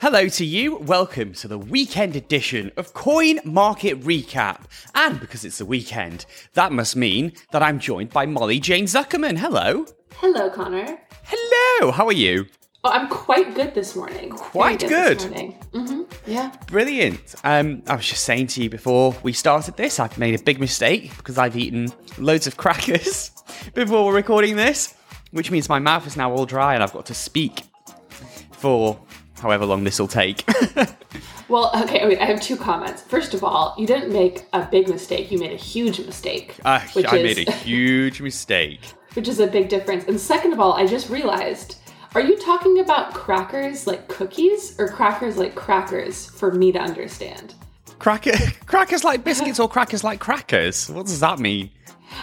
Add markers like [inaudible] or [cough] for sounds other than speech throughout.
Hello to you. Welcome to the weekend edition of Coin Market Recap. And because it's the weekend, that must mean that I'm joined by Molly Jane Zuckerman. Hello. Hello, Connor. Hello. How are you? Oh, I'm quite good this morning. Quite good. Mm-hmm. Yeah. Brilliant. Um, I was just saying to you before we started this, I've made a big mistake because I've eaten loads of crackers [laughs] before we're recording this, which means my mouth is now all dry and I've got to speak for however long this will take. [laughs] well, okay, wait, I have two comments. First of all, you didn't make a big mistake, you made a huge mistake. Uh, I is, made a huge mistake. [laughs] Which is a big difference. And second of all, I just realized are you talking about crackers like cookies or crackers like crackers for me to understand? Cracker, [laughs] crackers like biscuits or crackers like crackers? What does that mean?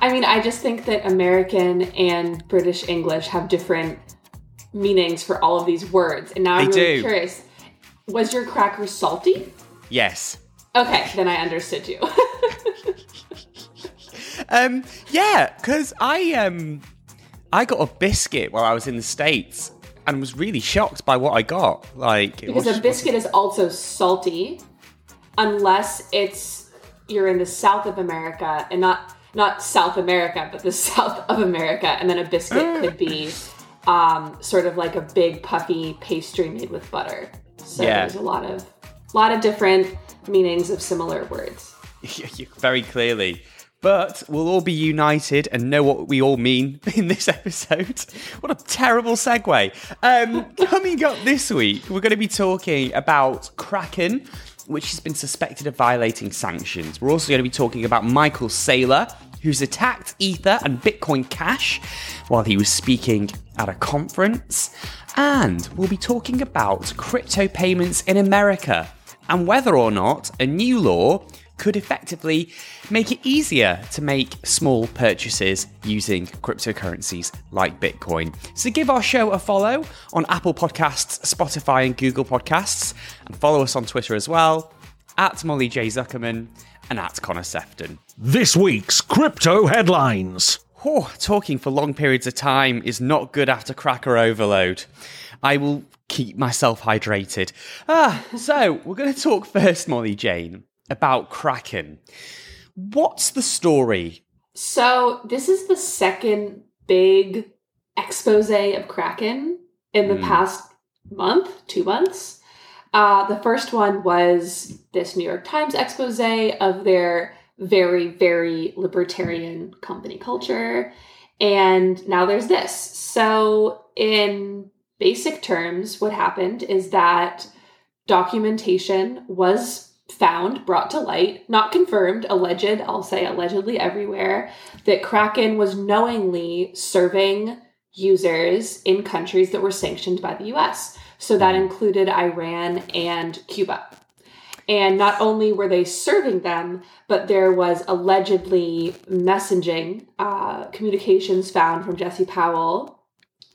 I mean, I just think that American and British English have different meanings for all of these words. And now I'm really do. curious. Was your cracker salty? Yes. Okay, then I understood you. [laughs] um, yeah, because I um I got a biscuit while I was in the States and was really shocked by what I got. Like Because was, a biscuit is also salty unless it's you're in the south of America and not not South America, but the [laughs] south of America, and then a biscuit could be um, sort of like a big puffy pastry made with butter. So yeah. there's a lot of lot of different meanings of similar words. [laughs] Very clearly but we'll all be united and know what we all mean [laughs] in this episode. What a terrible segue. Um, [laughs] coming up this week, we're going to be talking about Kraken, which has been suspected of violating sanctions. We're also going to be talking about Michael Saylor, who's attacked Ether and Bitcoin Cash while he was speaking at a conference. And we'll be talking about crypto payments in America and whether or not a new law could effectively make it easier to make small purchases using cryptocurrencies like Bitcoin. So give our show a follow on Apple Podcasts, Spotify, and Google Podcasts, and follow us on Twitter as well at Molly J. Zuckerman and at Connor Sefton. This week's crypto headlines. Oh, talking for long periods of time is not good after cracker overload. I will keep myself hydrated. Ah, so we're going to talk first, Molly Jane, about Kraken. What's the story? So, this is the second big expose of Kraken in the mm. past month, two months. Uh, the first one was this New York Times expose of their very, very libertarian company culture. And now there's this. So, in basic terms, what happened is that documentation was found, brought to light, not confirmed, alleged, I'll say allegedly everywhere, that Kraken was knowingly serving users in countries that were sanctioned by the US. So that included Iran and Cuba. And not only were they serving them, but there was allegedly messaging uh, communications found from Jesse Powell,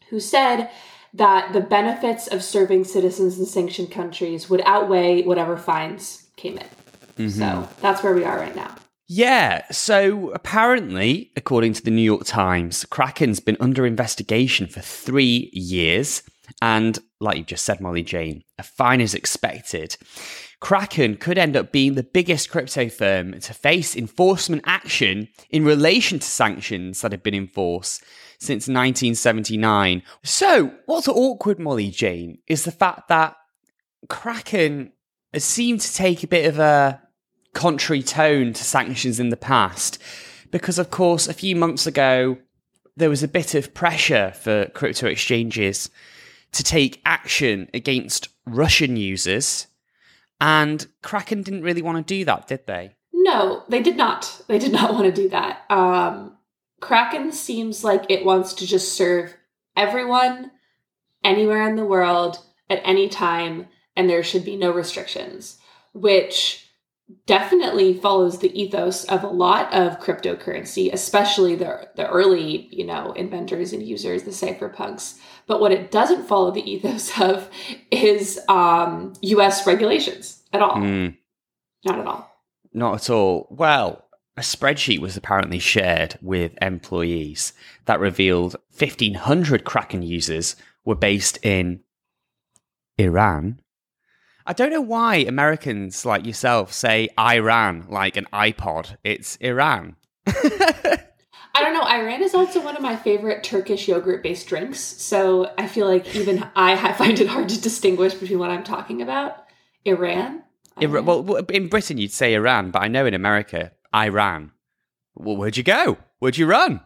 who said that the benefits of serving citizens in sanctioned countries would outweigh whatever fines came in. Mm-hmm. So that's where we are right now. Yeah, so apparently, according to the New York Times, Kraken's been under investigation for three years. And like you just said, Molly Jane, a fine is expected. Kraken could end up being the biggest crypto firm to face enforcement action in relation to sanctions that have been in force since 1979. So, what's awkward, Molly Jane, is the fact that Kraken has seemed to take a bit of a contrary tone to sanctions in the past. Because, of course, a few months ago, there was a bit of pressure for crypto exchanges to take action against Russian users. And Kraken didn't really want to do that, did they? No, they did not. They did not [laughs] want to do that. Um, Kraken seems like it wants to just serve everyone, anywhere in the world, at any time, and there should be no restrictions, which definitely follows the ethos of a lot of cryptocurrency, especially the the early, you know, inventors and users, the cypherpunks. But what it doesn't follow the ethos [laughs] of is um, U.S. regulations at all. Mm. Not at all. Not at all. Well, a spreadsheet was apparently shared with employees that revealed 1,500 Kraken users were based in Iran, I don't know why Americans like yourself say Iran like an iPod. It's Iran. I don't know. Ayran is also one of my favorite Turkish yogurt based drinks. So I feel like even I find it hard to distinguish between what I'm talking about. Iran? Iran. Well, in Britain, you'd say Iran, but I know in America, Iran. Well, where'd you go? Where'd you run?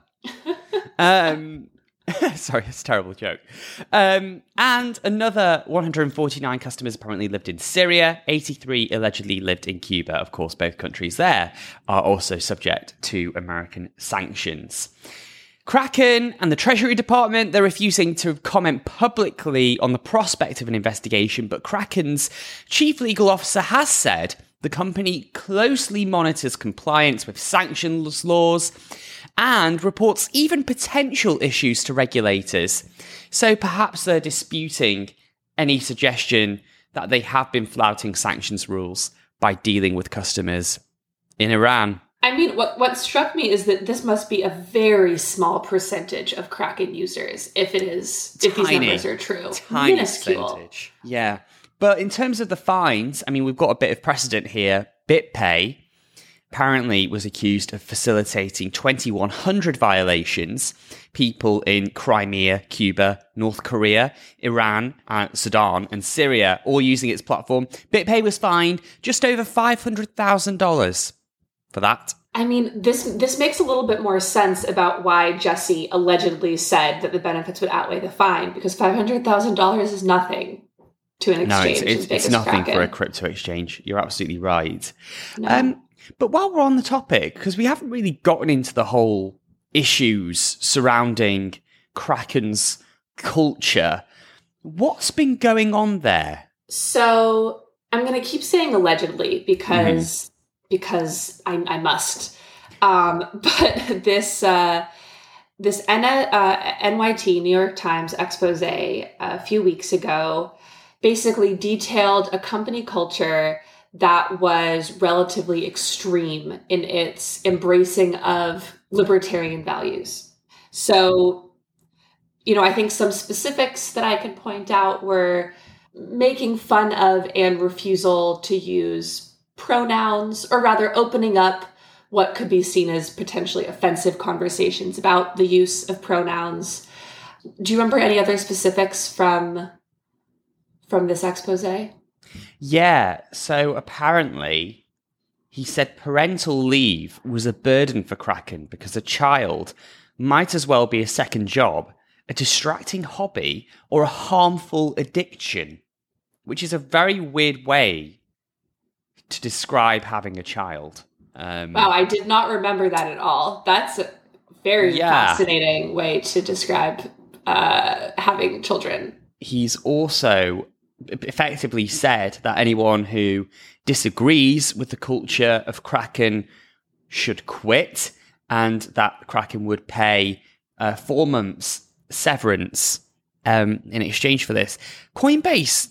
[laughs] um, [laughs] sorry, it's a terrible joke. Um, and another 149 customers apparently lived in Syria. 83 allegedly lived in Cuba. Of course, both countries there are also subject to American sanctions. Kraken and the Treasury Department, they're refusing to comment publicly on the prospect of an investigation, but Kraken's chief legal officer has said the company closely monitors compliance with sanctions laws and reports even potential issues to regulators. So perhaps they're disputing any suggestion that they have been flouting sanctions rules by dealing with customers in Iran. I mean, what, what struck me is that this must be a very small percentage of Kraken users, if it is, if these numbers are true. Tiny Minuscule. percentage. Yeah. But in terms of the fines, I mean, we've got a bit of precedent here. BitPay apparently was accused of facilitating 2100 violations people in crimea cuba north korea iran uh, sudan and syria all using its platform bitpay was fined just over $500000 for that I mean, this this makes a little bit more sense about why Jesse allegedly said that the benefits would outweigh the fine, because five hundred thousand dollars is nothing to an exchange. No, it's, it's, it's nothing Kraken. for a crypto exchange. You're absolutely right. No. Um, but while we're on the topic, because we haven't really gotten into the whole issues surrounding Kraken's culture, what's been going on there? So I'm going to keep saying allegedly because mm-hmm. because I, I must. Um, [laughs] but this uh, this N- uh, NYT New York Times expose a few weeks ago basically detailed a company culture that was relatively extreme in its embracing of libertarian values. So, you know, I think some specifics that I could point out were making fun of and refusal to use pronouns, or rather, opening up what could be seen as potentially offensive conversations about the use of pronouns. Do you remember any other specifics from from this expose? Yeah. So apparently, he said parental leave was a burden for Kraken because a child might as well be a second job, a distracting hobby, or a harmful addiction, which is a very weird way to describe having a child. Um, wow, I did not remember that at all. That's a very yeah. fascinating way to describe uh, having children. He's also effectively said that anyone who disagrees with the culture of Kraken should quit and that Kraken would pay uh, four months severance um, in exchange for this. Coinbase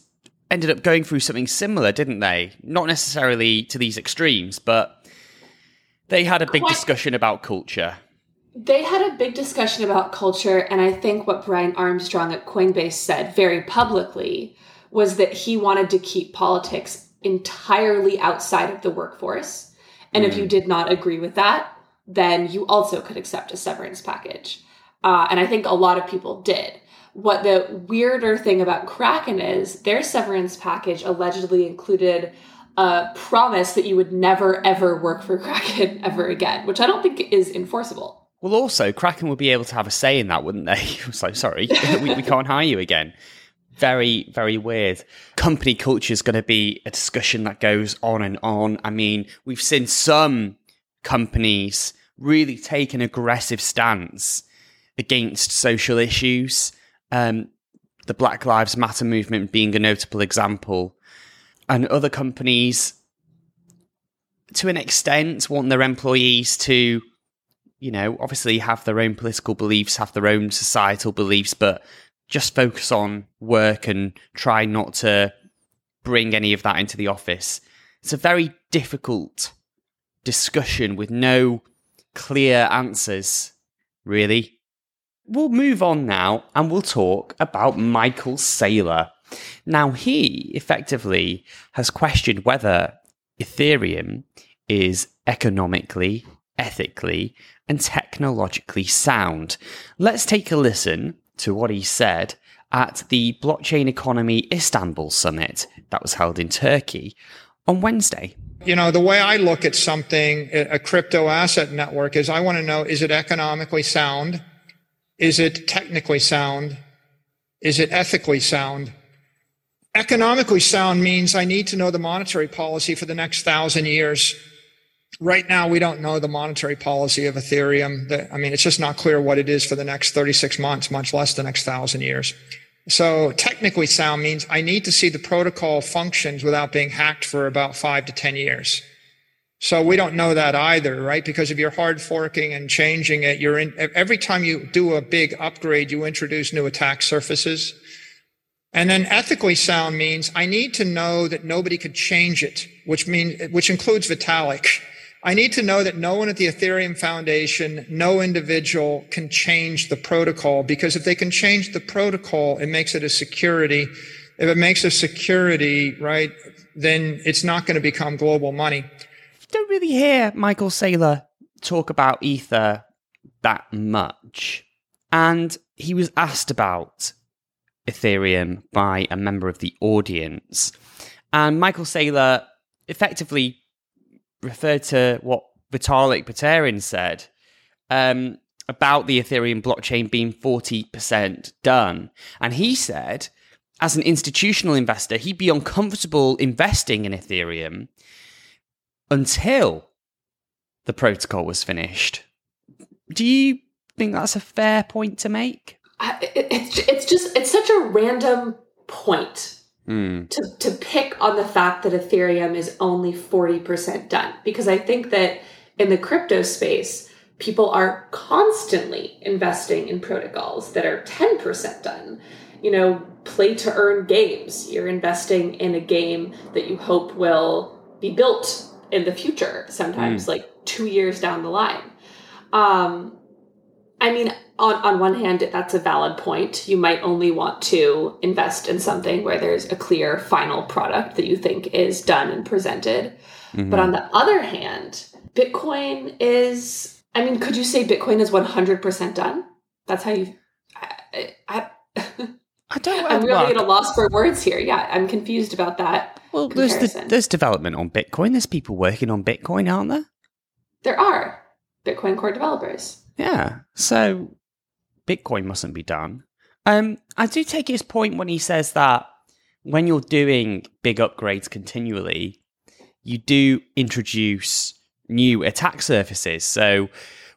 ended up going through something similar, didn't they? Not necessarily to these extremes, but they had a big Quite- discussion about culture. They had a big discussion about culture, and I think what Brian Armstrong at Coinbase said very publicly was that he wanted to keep politics entirely outside of the workforce. And mm. if you mm. did not agree with that, then you also could accept a severance package. Uh, and I think a lot of people did. What the weirder thing about Kraken is, their severance package allegedly included a promise that you would never ever work for [laughs] Kraken ever again, which I don't think is enforceable. Well, also, Kraken would be able to have a say in that, wouldn't they? [laughs] so sorry, [laughs] we, we can't hire you again very, very weird. Company culture is going to be a discussion that goes on and on. I mean, we've seen some companies really take an aggressive stance against social issues. Um, the Black Lives Matter movement being a notable example. And other companies, to an extent, want their employees to, you know, obviously have their own political beliefs, have their own societal beliefs, but just focus on work and try not to bring any of that into the office. It's a very difficult discussion with no clear answers, really. We'll move on now and we'll talk about Michael Saylor. Now, he effectively has questioned whether Ethereum is economically, ethically, and technologically sound. Let's take a listen to what he said at the Blockchain Economy Istanbul Summit that was held in Turkey on Wednesday. You know, the way I look at something, a crypto asset network, is I want to know is it economically sound? Is it technically sound? Is it ethically sound? Economically sound means I need to know the monetary policy for the next thousand years. Right now, we don't know the monetary policy of Ethereum. I mean, it's just not clear what it is for the next 36 months, much less the next thousand years. So technically sound means I need to see the protocol functions without being hacked for about five to 10 years. So we don't know that either, right? Because if you're hard forking and changing it, you're in, every time you do a big upgrade, you introduce new attack surfaces. And then ethically sound means I need to know that nobody could change it, which means, which includes Vitalik. I need to know that no one at the Ethereum Foundation, no individual can change the protocol because if they can change the protocol, it makes it a security. If it makes a security, right, then it's not going to become global money don't really hear Michael Saylor talk about Ether that much. And he was asked about Ethereum by a member of the audience. And Michael Saylor effectively referred to what Vitalik Buterin said um, about the Ethereum blockchain being 40% done. And he said, as an institutional investor, he'd be uncomfortable investing in Ethereum until the protocol was finished. Do you think that's a fair point to make? it's it's just it's such a random point mm. to to pick on the fact that Ethereum is only forty percent done because I think that in the crypto space people are constantly investing in protocols that are ten percent done. You know, play to earn games. You're investing in a game that you hope will be built in the future sometimes mm. like two years down the line um i mean on on one hand that's a valid point you might only want to invest in something where there's a clear final product that you think is done and presented mm-hmm. but on the other hand bitcoin is i mean could you say bitcoin is 100% done that's how you i, I I don't. [laughs] I'm really at a loss for words here. Yeah, I'm confused about that. Well, there's the, there's development on Bitcoin. There's people working on Bitcoin, aren't there? There are Bitcoin core developers. Yeah. So Bitcoin mustn't be done. Um, I do take his point when he says that when you're doing big upgrades continually, you do introduce new attack surfaces. So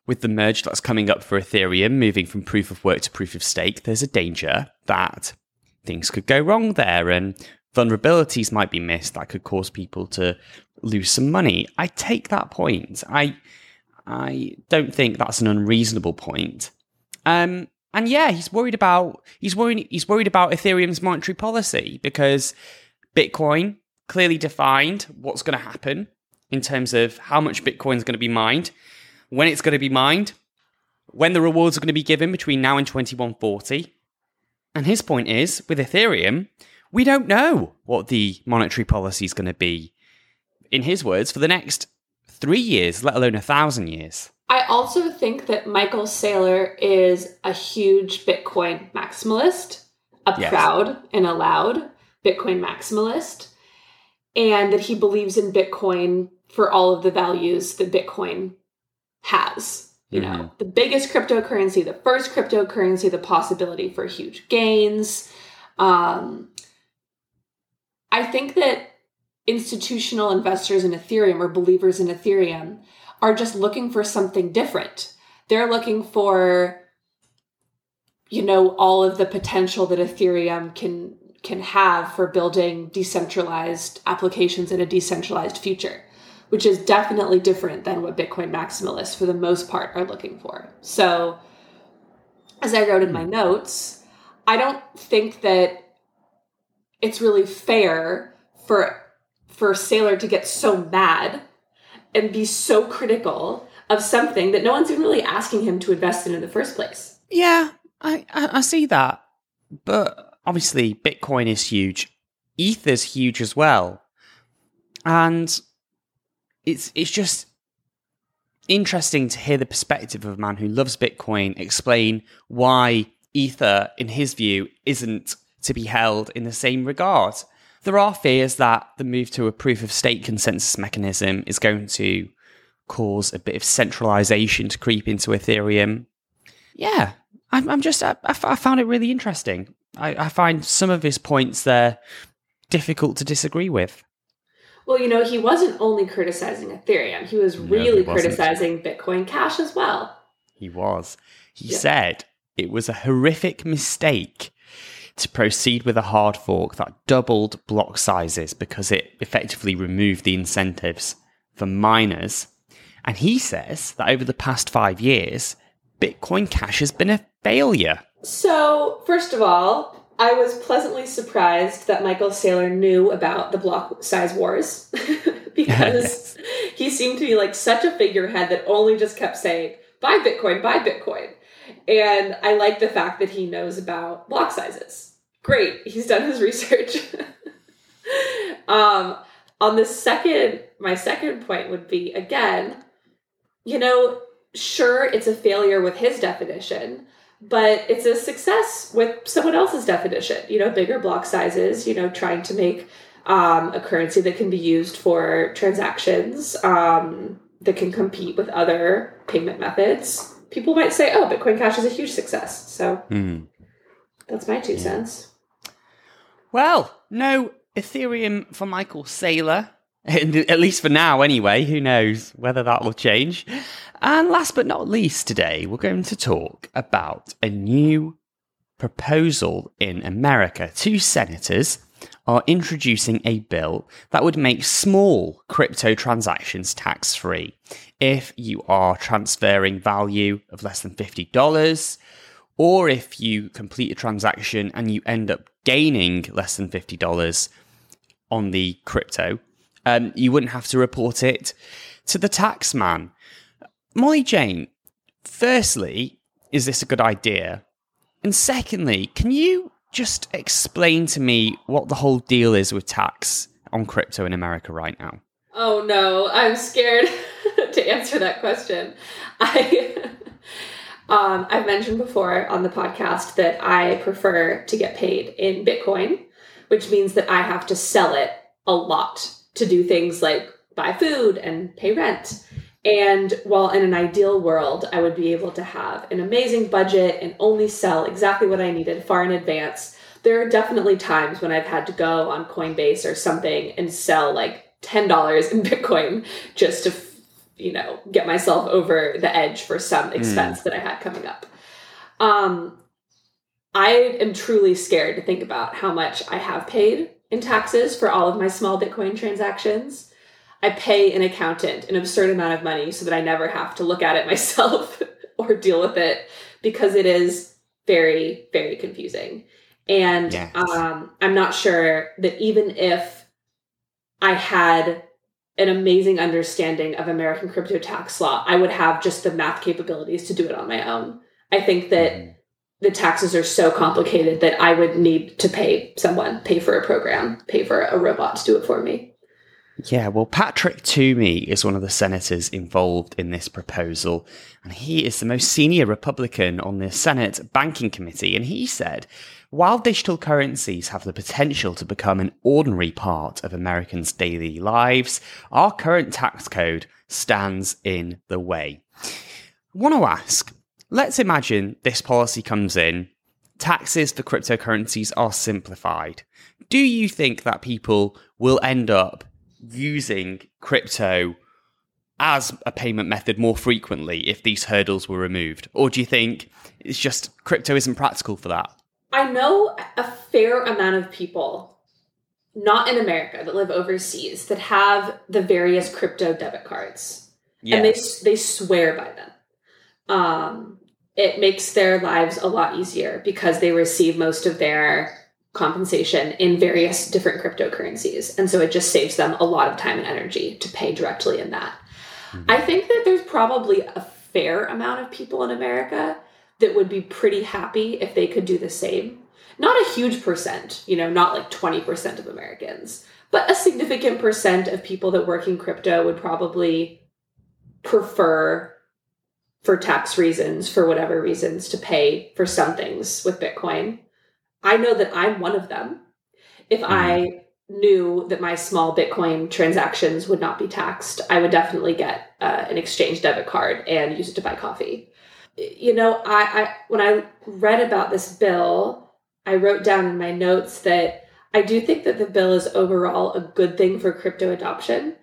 with the merge that's coming up for Ethereum, moving from proof of work to proof of stake, there's a danger that things could go wrong there and vulnerabilities might be missed that could cause people to lose some money. I take that point. I I don't think that's an unreasonable point. Um, and yeah, he's worried about he's worried he's worried about Ethereum's monetary policy because Bitcoin clearly defined what's going to happen in terms of how much Bitcoin is going to be mined when it's going to be mined, when the rewards are going to be given between now and 2140. And his point is with Ethereum, we don't know what the monetary policy is going to be, in his words, for the next three years, let alone a thousand years. I also think that Michael Saylor is a huge Bitcoin maximalist, a yes. proud and a loud Bitcoin maximalist, and that he believes in Bitcoin for all of the values that Bitcoin has. You mm-hmm. know, the biggest cryptocurrency, the first cryptocurrency, the possibility for huge gains. Um, I think that institutional investors in Ethereum or believers in Ethereum are just looking for something different. They're looking for, you know, all of the potential that Ethereum can can have for building decentralized applications in a decentralized future which is definitely different than what Bitcoin maximalists, for the most part, are looking for. So, as I wrote in my hmm. notes, I don't think that it's really fair for for Saylor to get so mad and be so critical of something that no one's even really asking him to invest in in the first place. Yeah, I, I, I see that, but obviously Bitcoin is huge, Ether's huge as well. And it's it's just interesting to hear the perspective of a man who loves Bitcoin explain why Ether, in his view, isn't to be held in the same regard. There are fears that the move to a proof of stake consensus mechanism is going to cause a bit of centralization to creep into Ethereum. Yeah, I'm, I'm just, I, I, found it really interesting. I, I find some of his points there difficult to disagree with. Well, you know, he wasn't only criticizing Ethereum, he was really no, he criticizing Bitcoin Cash as well. He was. He yeah. said it was a horrific mistake to proceed with a hard fork that doubled block sizes because it effectively removed the incentives for miners. And he says that over the past five years, Bitcoin Cash has been a failure. So, first of all, I was pleasantly surprised that Michael Saylor knew about the block size wars [laughs] because [laughs] he seemed to be like such a figurehead that only just kept saying, buy Bitcoin, buy Bitcoin. And I like the fact that he knows about block sizes. Great, he's done his research. [laughs] um, on the second, my second point would be again, you know, sure, it's a failure with his definition, but it's a success with someone else's definition. You know, bigger block sizes, you know, trying to make um, a currency that can be used for transactions um, that can compete with other payment methods. People might say, oh, Bitcoin Cash is a huge success. So mm. that's my two yeah. cents. Well, no Ethereum for Michael Saylor. [laughs] At least for now, anyway. Who knows whether that will change. And last but not least, today we're going to talk about a new proposal in America. Two senators are introducing a bill that would make small crypto transactions tax free if you are transferring value of less than $50 or if you complete a transaction and you end up gaining less than $50 on the crypto, um, you wouldn't have to report it to the tax man. Molly Jane, firstly, is this a good idea? And secondly, can you just explain to me what the whole deal is with tax on crypto in America right now? Oh no, I'm scared [laughs] to answer that question. I [laughs] um, I've mentioned before on the podcast that I prefer to get paid in Bitcoin, which means that I have to sell it a lot to do things like buy food and pay rent. And while in an ideal world, I would be able to have an amazing budget and only sell exactly what I needed far in advance, there are definitely times when I've had to go on Coinbase or something and sell like $10 in [laughs] Bitcoin just to, you know, get myself over the edge for some hmm. expense mm. that I had coming up. Um, I am truly scared to think about how much I have paid in taxes for all of my small Bitcoin transactions. I pay an accountant an absurd amount of money so that I never have to look at it [laughs] myself or deal with it because it is very, very confusing. And yes. um, I'm not sure that even if I had an amazing understanding of American crypto tax law, I would have just the math capabilities to do it on my own. I think that mm. the taxes are so complicated that I would need to pay someone, pay for a program, pay for a robot to do it for me. Yeah, well, Patrick Toomey is one of the senators involved in this proposal, and he is the most senior Republican on the Senate Banking Committee. And he said, while digital currencies have the potential to become an ordinary part of Americans' daily lives, our current tax code stands in the way. I want to ask let's imagine this policy comes in, taxes for cryptocurrencies are simplified. Do you think that people will end up using crypto as a payment method more frequently if these hurdles were removed? Or do you think it's just crypto isn't practical for that? I know a fair amount of people, not in America, that live overseas that have the various crypto debit cards. Yes. And they, they swear by them. Um, it makes their lives a lot easier because they receive most of their compensation in various different cryptocurrencies. And so it just saves them a lot of time and energy to pay directly in that. Mm-hmm. I think that there's probably a fair amount of people in America that would be pretty happy if they could do the same. not a huge percent, you know, not like 20% of Americans, but a significant percent of people that work in crypto would probably prefer for tax reasons, for whatever reasons, to pay for some things with Bitcoin. I know that I'm one of them. If mm. I knew that my small Bitcoin transactions would not be taxed, I would definitely get uh, an exchange debit card and use it to buy coffee. You know, I, I when I read about this bill, I wrote down in my notes that I do think that the bill is overall a good thing for crypto adoption,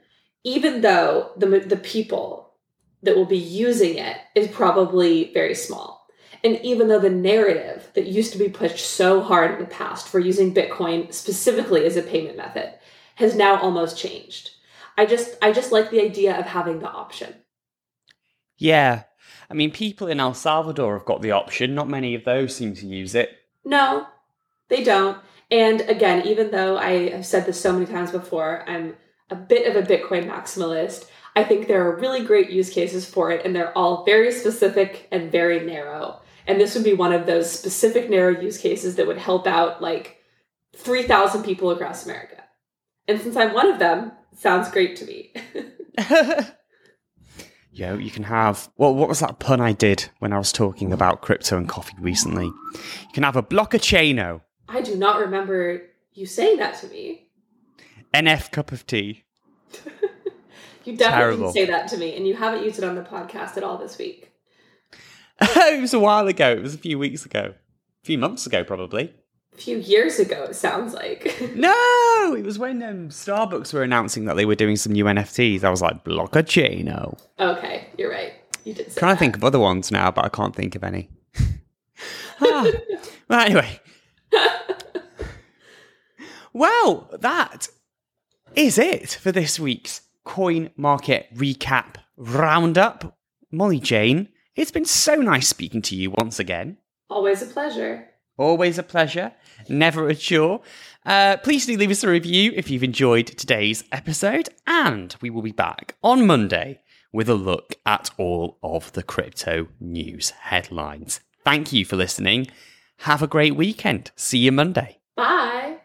even though the the people that will be using it is probably very small. And even though the narrative that used to be pushed so hard in the past for using Bitcoin specifically as a payment method has now almost changed. I just I just like the idea of having the option. Yeah. I mean people in El Salvador have got the option. Not many of those seem to use it. No, they don't. And again, even though I have said this so many times before, I'm a bit of a Bitcoin maximalist. I think there are really great use cases for it, and they're all very specific and very narrow. And this would be one of those specific narrow use cases that would help out like 3,000 people across America. And since I'm one of them, sounds great to me. [laughs] Yo, you can have well, what was that pun I did when I was talking about crypto and coffee recently? You can have a blockchaino. I do not remember you saying that to me. NF cup of tea. [laughs] you definitely didn't say that to me, and you haven't used it on the podcast at all this week. [laughs] it was a while ago. It was a few weeks ago. A few months ago, probably. A few years ago, it sounds like. [laughs] no! It was when um, Starbucks were announcing that they were doing some new NFTs. I was like, Blockchaino. Okay, you're right. You did Trying to think of other ones now, but I can't think of any. [laughs] ah. Well, anyway. well, that is it for this week's Coin Market Recap Roundup. Molly Jane, it's been so nice speaking to you once again. Always a pleasure. Always a pleasure. Never a chore. Uh, please do leave us a review if you've enjoyed today's episode, and we will be back on Monday with a look at all of the crypto news headlines. Thank you for listening. Have a great weekend. See you Monday. Bye.